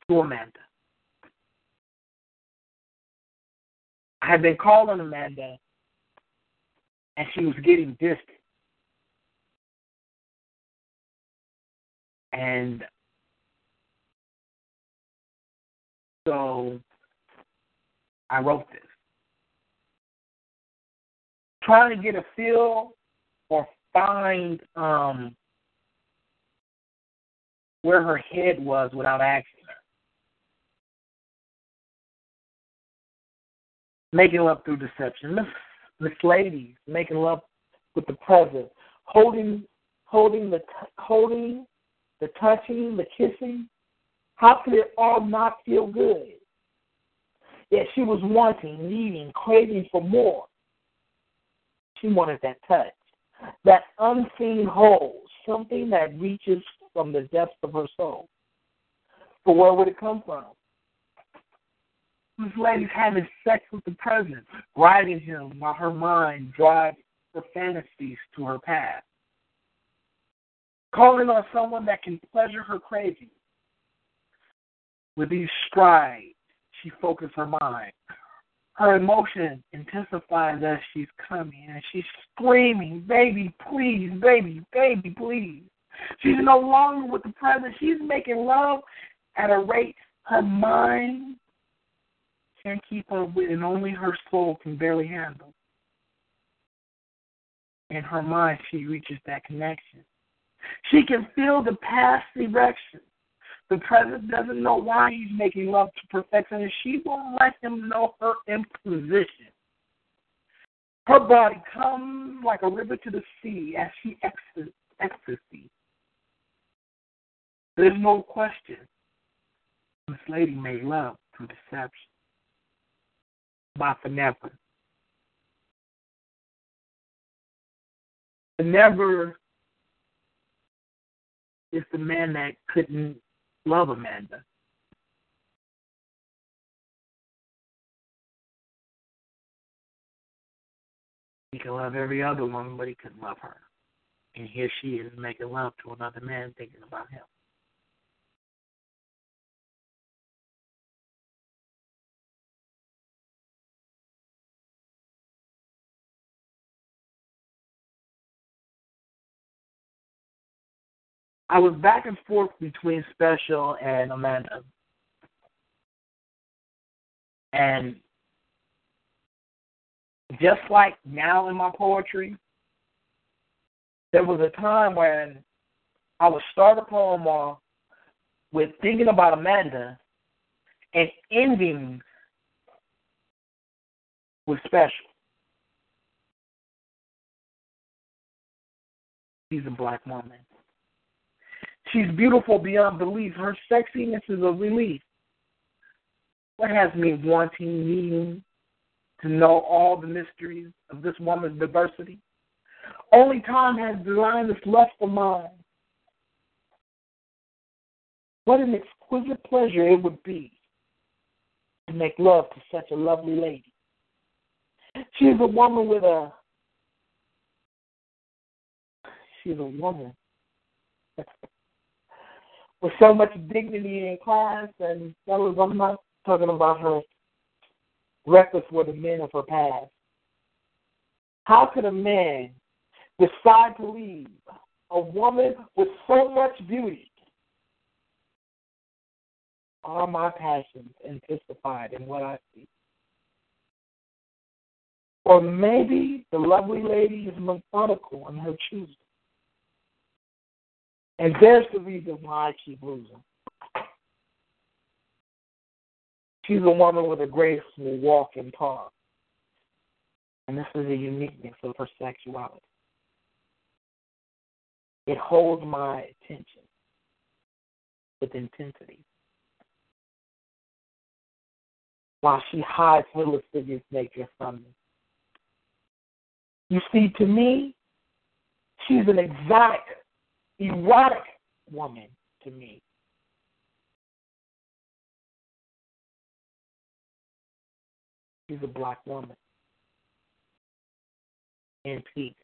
to Amanda. I have been calling Amanda, and she was getting distant. And so I wrote this. Trying to get a feel or find um, where her head was without asking her. Making love through deception. Miss Miss lady making love with the present, holding holding the holding, the touching, the kissing. How could it all not feel good? Yet she was wanting, needing, craving for more. She wanted that touch, that unseen hole, something that reaches from the depths of her soul. But where would it come from? This lady's having sex with the president, riding him while her mind drives her fantasies to her past. Calling on someone that can pleasure her craving. With these strides, she focuses her mind. Her emotion intensifies as she's coming, and she's screaming, Baby, please, baby, baby, please. She's no longer with the present. She's making love at a rate her mind can't keep up with, and only her soul can barely handle. In her mind, she reaches that connection. She can feel the past erection the president doesn't know why he's making love to perfection, and she won't let him know her imposition. Her body comes like a river to the sea as she exits ecstasy. There's no question. This lady made love through deception. By for never. Is the man that couldn't love Amanda. He can love every other woman, but he couldn't love her. And here she is making love to another man thinking about him. I was back and forth between Special and Amanda. And just like now in my poetry, there was a time when I would start a poem off with thinking about Amanda and ending with Special. She's a black woman. She's beautiful beyond belief. Her sexiness is a relief. What has me wanting, needing to know all the mysteries of this woman's diversity? Only time has designed this lust of mine. What an exquisite pleasure it would be to make love to such a lovely lady. She is a woman with a she's a woman with so much dignity and class and fellas, I'm not talking about her reckless for the men of her past. How could a man decide to leave a woman with so much beauty? All my passions intensified in what I see. Or maybe the lovely lady is methodical in her choosing. And there's the reason why I keep losing. She's a woman with a graceful walk and talk. And this is a uniqueness of her sexuality. It holds my attention with intensity. While she hides her lascivious nature from me. You see, to me, she's an exotic erotic woman to me. She's a black woman in peace.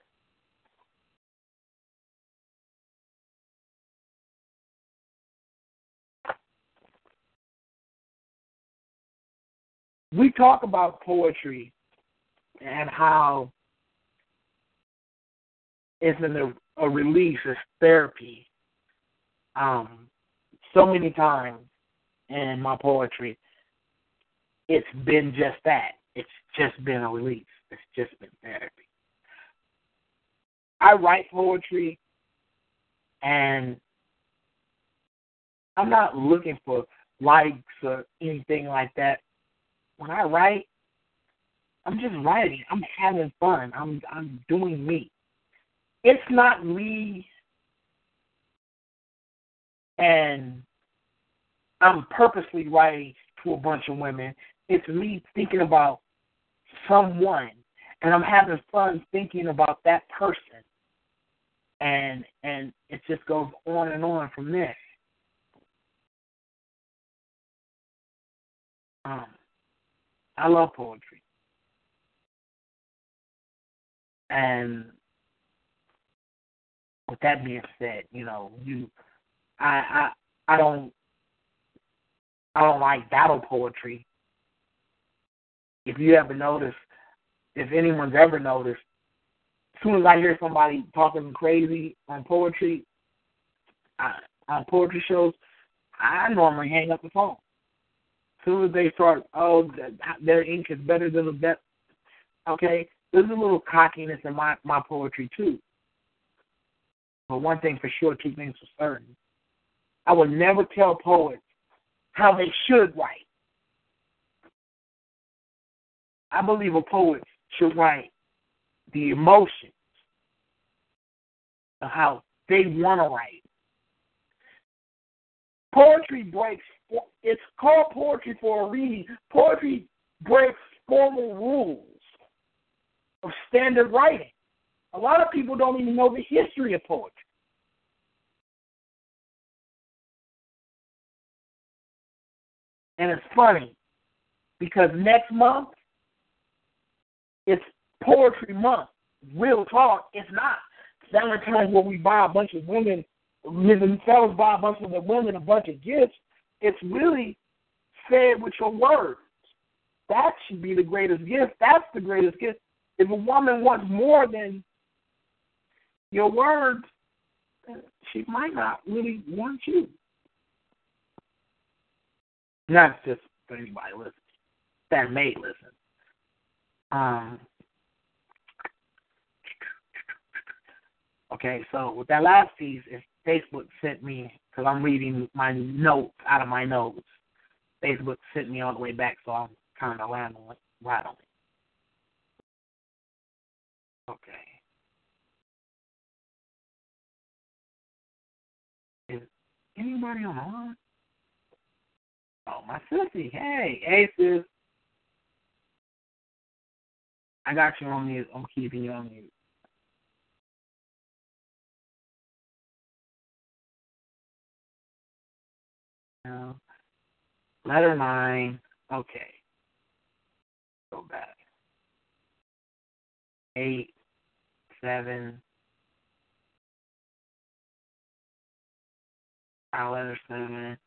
We talk about poetry and how it's an a release, a therapy. Um, so many times in my poetry, it's been just that. It's just been a release. It's just been therapy. I write poetry, and I'm not looking for likes or anything like that. When I write, I'm just writing. I'm having fun. I'm I'm doing me it's not me and I'm purposely writing to a bunch of women. It's me thinking about someone and I'm having fun thinking about that person. And and it just goes on and on from there. Um, I love poetry. And with that being said, you know, you I I I don't I don't like battle poetry. If you ever notice, if anyone's ever noticed, as soon as I hear somebody talking crazy on poetry, I, on poetry shows, I normally hang up the phone. As soon as they start, oh, their ink is better than the best. Okay, there's a little cockiness in my my poetry too. But one thing for sure, two things for certain. I will never tell poets how they should write. I believe a poet should write the emotions of how they want to write. Poetry breaks, it's called poetry for a reason. Poetry breaks formal rules of standard writing. A lot of people don't even know the history of poetry. And it's funny because next month it's poetry month. Real talk, it's not. Valentine's where we buy a bunch of women, the fellas buy a bunch of the women a bunch of gifts. It's really said with your words. That should be the greatest gift. That's the greatest gift. If a woman wants more than your words, she might not really want you. Not just for anybody listening that may listen. Um, okay, so with that last piece, Facebook sent me, because I'm reading my notes out of my notes, Facebook sent me all the way back, so I'm kind of land on right on it. Anybody online? Oh, my sissy. Hey, hey, sis. I got you on mute. I'm keeping you on mute. No. Letter nine. Okay. Go back. Eight, seven, I letter seven.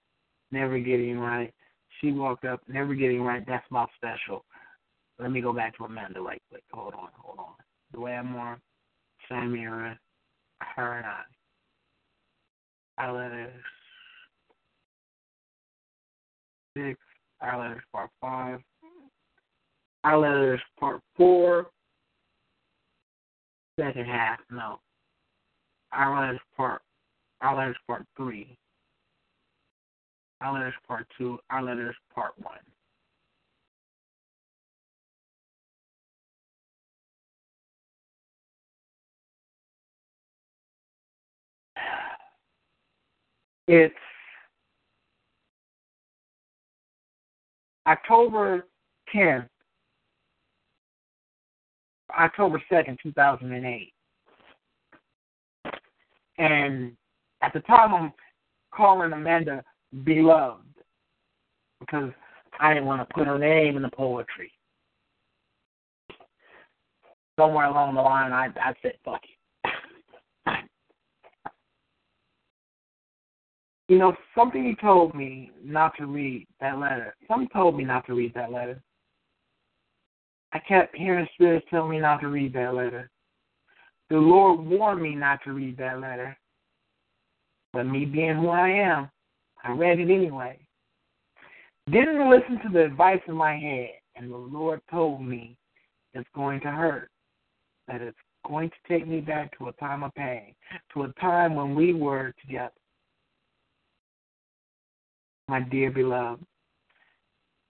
Never getting right. She walked up, never getting right. That's my special. Let me go back to Amanda right quick. Hold on, hold on. The way I'm on Samira, her and I. I letters six, our letters part five, our letters part four. Second half, no. Our letters part our letters part three. Letters part two, our letters part one. It's October 10th, October 2nd, 2008. And at the time, I'm calling Amanda beloved because I didn't want to put her name in the poetry. Somewhere along the line, I, I said, fuck you. <laughs> You know, something he told me not to read that letter. Something told me not to read that letter. I kept hearing spirits tell me not to read that letter. The Lord warned me not to read that letter. But me being who I am, I read it anyway. Didn't listen to the advice in my head, and the Lord told me it's going to hurt. That it's going to take me back to a time of pain, to a time when we were together my dear beloved,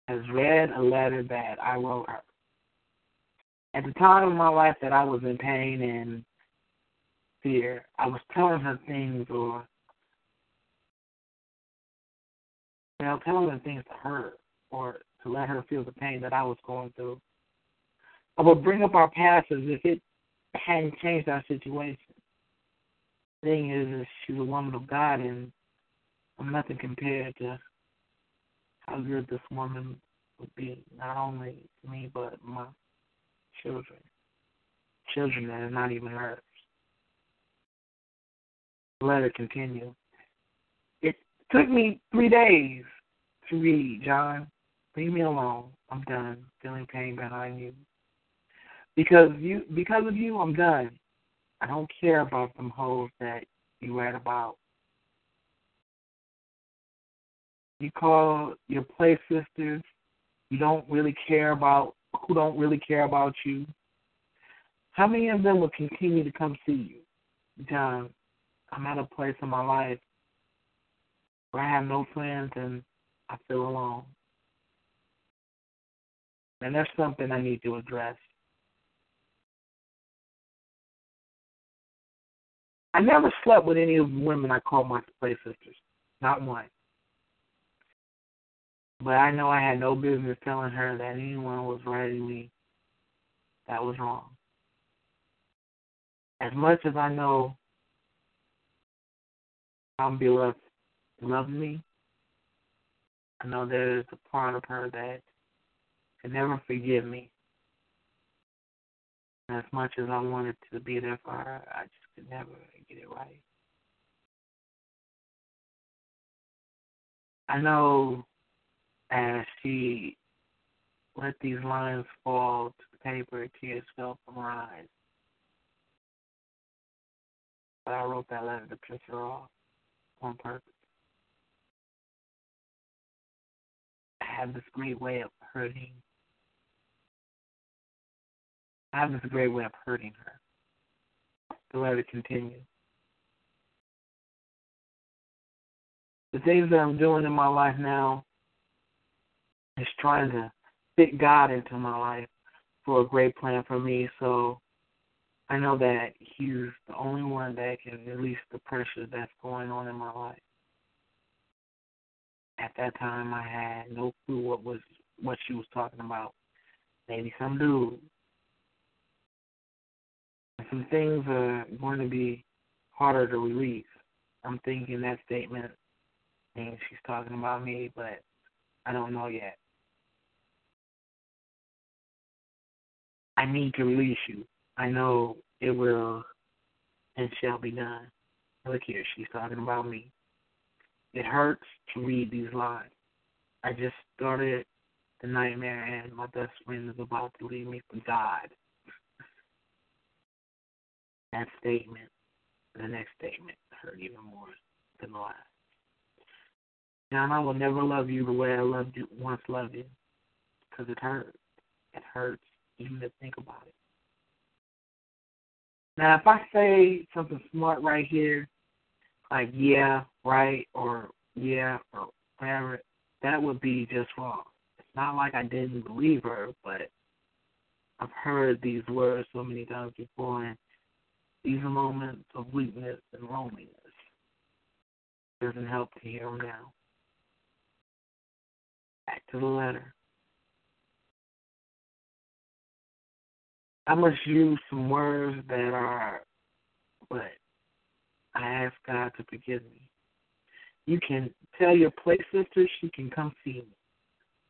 has read a letter that I wrote her. At the time of my life that I was in pain and fear, I was telling her things or you know, her things to her or to let her feel the pain that I was going through. I would bring up our past as if it hadn't changed our situation. The thing is, is she's a woman of God and I'm nothing compared to how good this woman would be, not only to me, but my children. Children that are not even hers. Let it continue. Took me three days to read, John. Leave me alone. I'm done. Feeling pain behind you. Because you because of you I'm done. I don't care about them hoes that you read about. you call your play sisters, you don't really care about who don't really care about you. How many of them will continue to come see you? John, I'm at a place in my life where I have no friends and I feel alone. And there's something I need to address. I never slept with any of the women I call my play sisters. Not one. But I know I had no business telling her that anyone was writing me that was wrong. As much as I know I'm beloved loves me, I know there is a part of her that can never forgive me. as much as I wanted to be there for her, I just could never get it right. I know as she let these lines fall to the paper, tears fell from her eyes. But I wrote that letter to piss her off on purpose. Have this great way of hurting. I have this great way of hurting her. The letter continues. The things that I'm doing in my life now is trying to fit God into my life for a great plan for me. So I know that He's the only one that can release the pressure that's going on in my life. At that time, I had no clue what was what she was talking about. Maybe some dude. Some things are going to be harder to release. I'm thinking that statement think she's talking about me, but I don't know yet. I need to release you. I know it will and shall be done. Look here, she's talking about me. It hurts to read these lines. I just started the nightmare and my best friend is about to leave me for God. That statement, the next statement, hurt even more than the last. John, I will never love you the way I loved you once loved you, because it hurts. It hurts even to think about it. Now, if I say something smart right here, like yeah, right, or yeah, or whatever, that would be just wrong. It's not like I didn't believe her, but I've heard these words so many times before, and these are moments of weakness and loneliness. Doesn't help to hear them now. Back to the letter. I must use some words that are, but I ask God to forgive me. You can tell your play sister she can come see me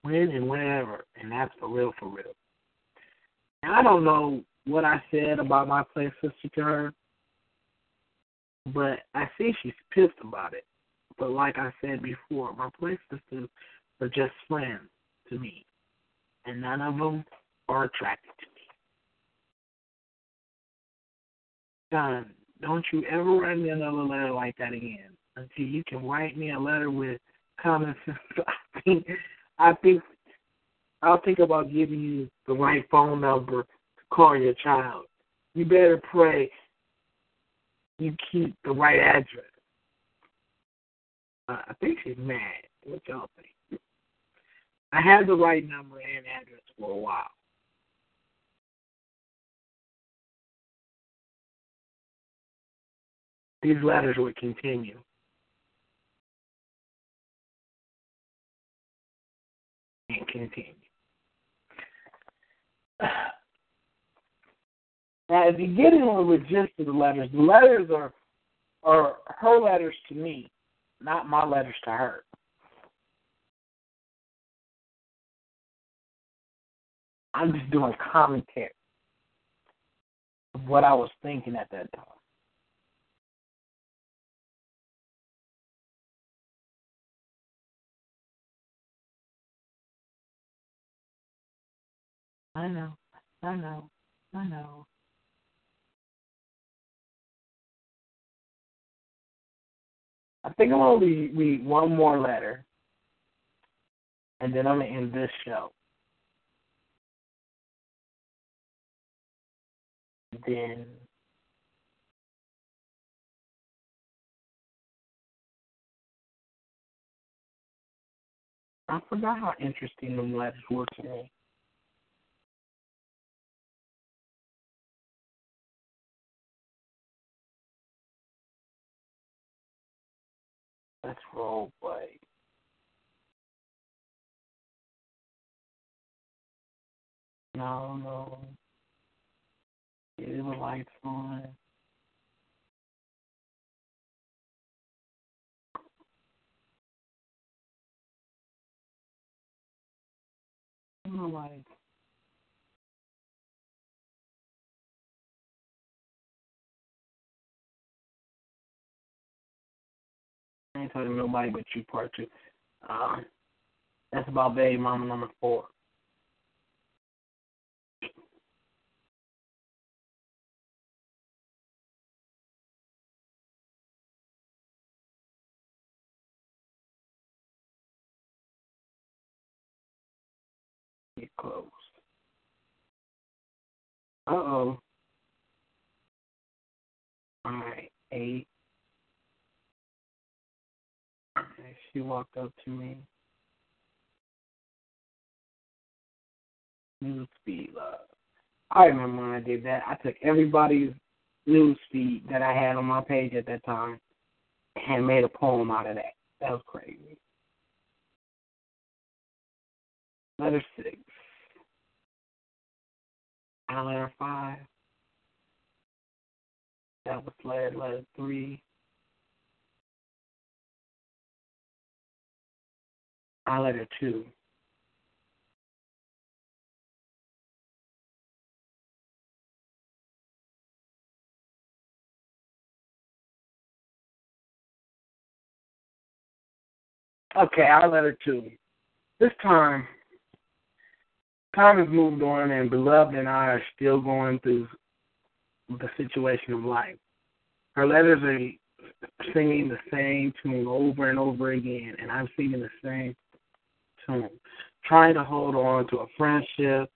when and whenever, and that's for real, for real. Now, I don't know what I said about my play sister to her, but I see she's pissed about it. But like I said before, my play sisters are just friends to me, and none of them are attracted to me. John, don't you ever write me another letter like that again until you can write me a letter with common <laughs> sense. I think, I think, I'll think about giving you the right phone number to call your child. You better pray you keep the right address. Uh, I think she's mad. What y'all think? I had the right number and address for a while. These letters would continue. And continue. <sighs> Now, if you get into the gist of the letters, the letters are are her letters to me, not my letters to her. I'm just doing commentary of what I was thinking at that time. I know, I know, I know. I think I'm gonna read, one more letter, and then I'm gonna end this show. Then I forgot how interesting them letters were to me. Let's role play. No, no. Get the lights on. The lights. Ain't talking to nobody but you, part two. Um, that's about baby mama number four. Get close. Uh oh. All right, eight. Walked up to me. News feed love. I remember when I did that. I took everybody's news feed that I had on my page at that time and made a poem out of that. That was crazy. Letter six. Letter five. That was letter letter three. I letter two. Okay, I letter two. This time, time has moved on, and beloved and I are still going through the situation of life. Her letters are singing the same tune over and over again, and I'm singing the same tune, trying to hold on to a friendship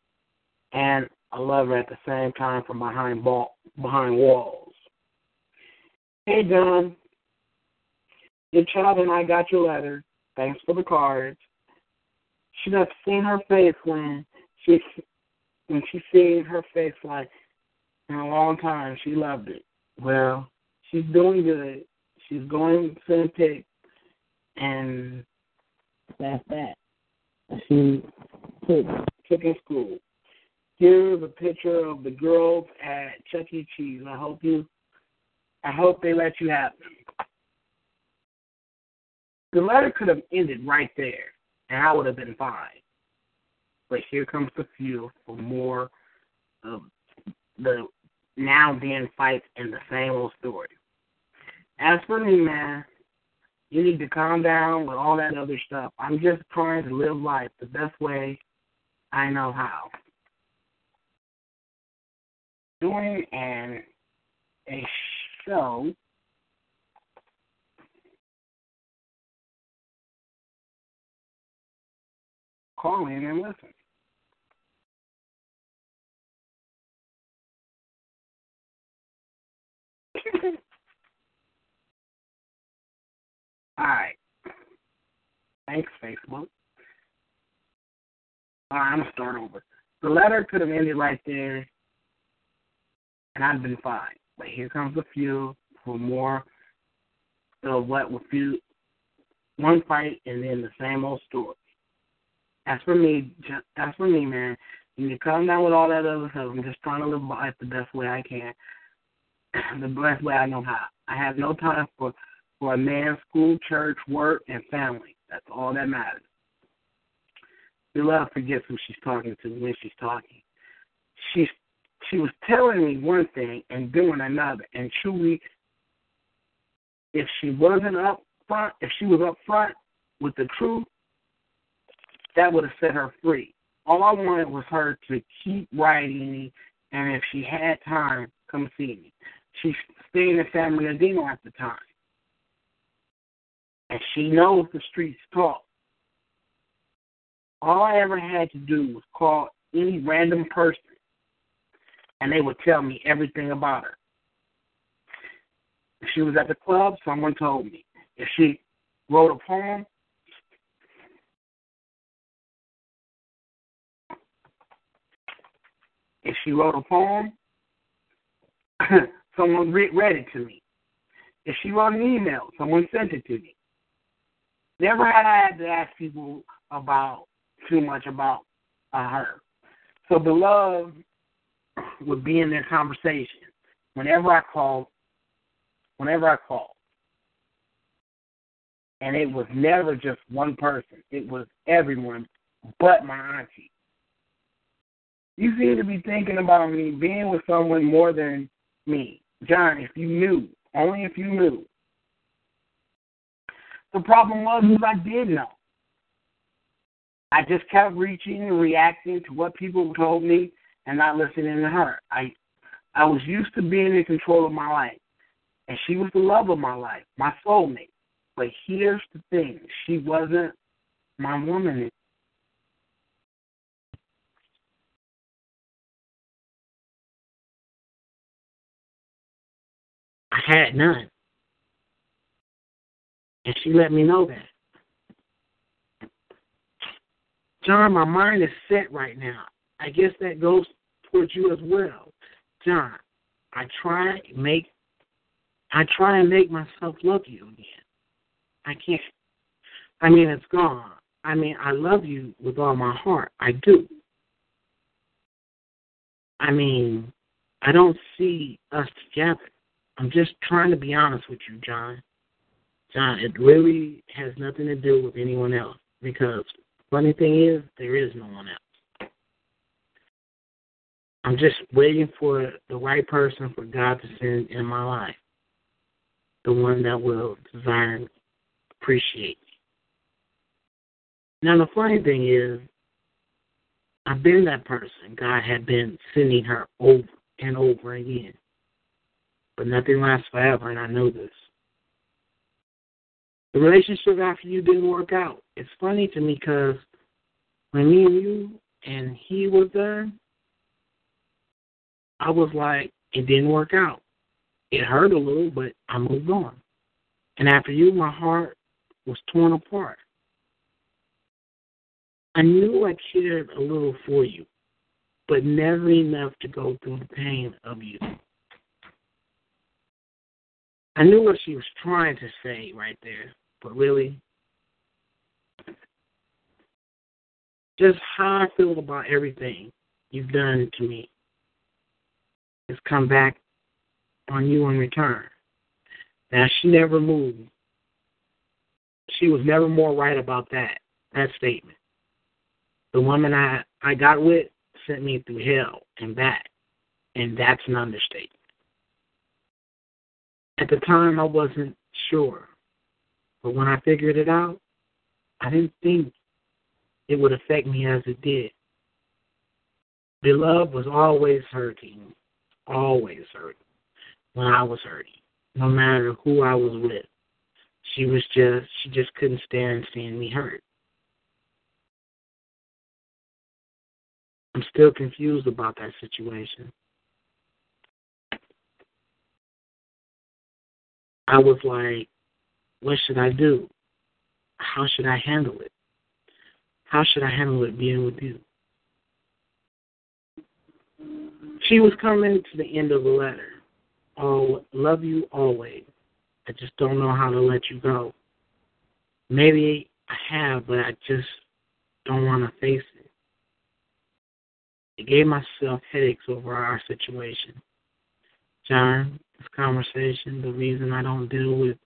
and a lover at the same time from behind ball, behind walls. Hey, John. Your child and I got your letter. Thanks for the cards. Should have seen her face when she when she seen her face like in a long time. She loved it. Well, she's doing good. She's going to pick, and that's that. She took took in school. Here's a picture of the girls at Chuck E. Cheese. I hope you, I hope they let you have them. The letter could have ended right there, and I would have been fine. But here comes the fuel for more of the now then fights in the same old story. As for me, man, you need to calm down with all that other stuff. I'm just trying to live life the best way I know how. Doing an a show call in and listen. <laughs> All right. Thanks, Facebook. All right, I'm going to start over. The letter could have ended right there, and I'd been fine. But here comes a few for more of what will feel one fight and then the same old story. As for me, just, as for me, man, you to calm down with all that other stuff. I'm just trying to live life the best way I can, <clears throat> the best way I know how. I have no time for for a man's school, church, work, and family. That's all that matters. Beloved forgets who she's talking to when she's talking. She's she was telling me one thing and doing another. And truly, if she wasn't up front, if she was up front with the truth, that would have set her free. All I wanted was her to keep writing me, and if she had time, come see me. She stayed in San Bernardino at the time and she knows the streets talk. All I ever had to do was call any random person, and they would tell me everything about her. If she was at the club, someone told me. If she wrote a poem, if she wrote a poem, <clears throat> someone read it to me. If she wrote an email, someone sent it to me. Never had I had to ask people about too much about uh, her. So beloved would be in their conversation whenever I called. Whenever I called, and it was never just one person. It was everyone but my auntie. You seem to be thinking about me being with someone more than me. John, if you knew, only if you knew, the problem was is I did know. I just kept reaching and reacting to what people told me and not listening to her. I I was used to being in control of my life. And she was the love of my life, my soulmate. But here's the thing, she wasn't my woman. I had none. And she let me know that. John, my mind is set right now. I guess that goes towards you as well. John, I try make I try and make myself love you again. I can't I mean it's gone. I mean I love you with all my heart. I do. I mean, I don't see us together. I'm just trying to be honest with you, John. John, it really has nothing to do with anyone else. because funny thing is, there is no one else. I'm just waiting for the right person for God to send in my life. The one that will desire and appreciate me. Now, the funny thing is, I've been that person. God had been sending her over and over again. But nothing lasts forever, and I know this. The relationship after you didn't work out. It's funny to me because when me and you and he was there, I was like, it didn't work out. It hurt a little, but I moved on. And after you, my heart was torn apart. I knew I cared a little for you, but never enough to go through the pain of you. I knew what she was trying to say right there, but really, just how I feel about everything you've done to me has come back on you in return. Now, she never moved. She was never more right about that, that statement. The woman I, I got with sent me through hell and back, and that's an understatement. At the time, I wasn't sure. But when I figured it out, I didn't think it would affect me as it did. Beloved was always hurting, always hurting when I was hurting, no matter who I was with. She was just, she just couldn't stand seeing me hurt. I'm still confused about that situation. I was like, what should I do? How should I handle it? How should I handle it being with you? She was coming to the end of the letter. Oh, love you always. I just don't know how to let you go. Maybe I have, but I just don't want to face it. I gave myself headaches over our situation. John, this conversation, the reason I don't deal with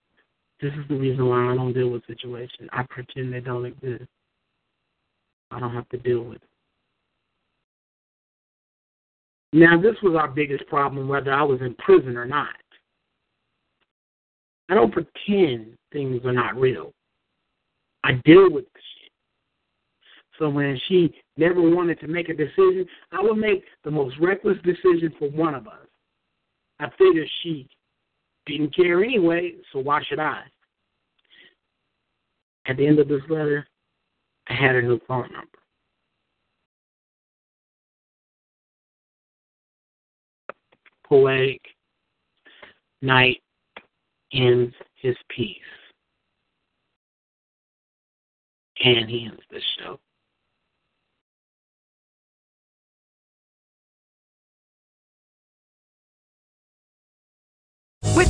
this is the reason why I don't deal with situations. I pretend they don't exist. I don't have to deal with it. Now, this was our biggest problem, whether I was in prison or not. I don't pretend things are not real. I deal with shit. So when she never wanted to make a decision, I would make the most reckless decision for one of us. I figured she didn't care anyway, so why should I? At the end of this letter, I had a new phone number. Poetic night ends his piece. And he ends the show.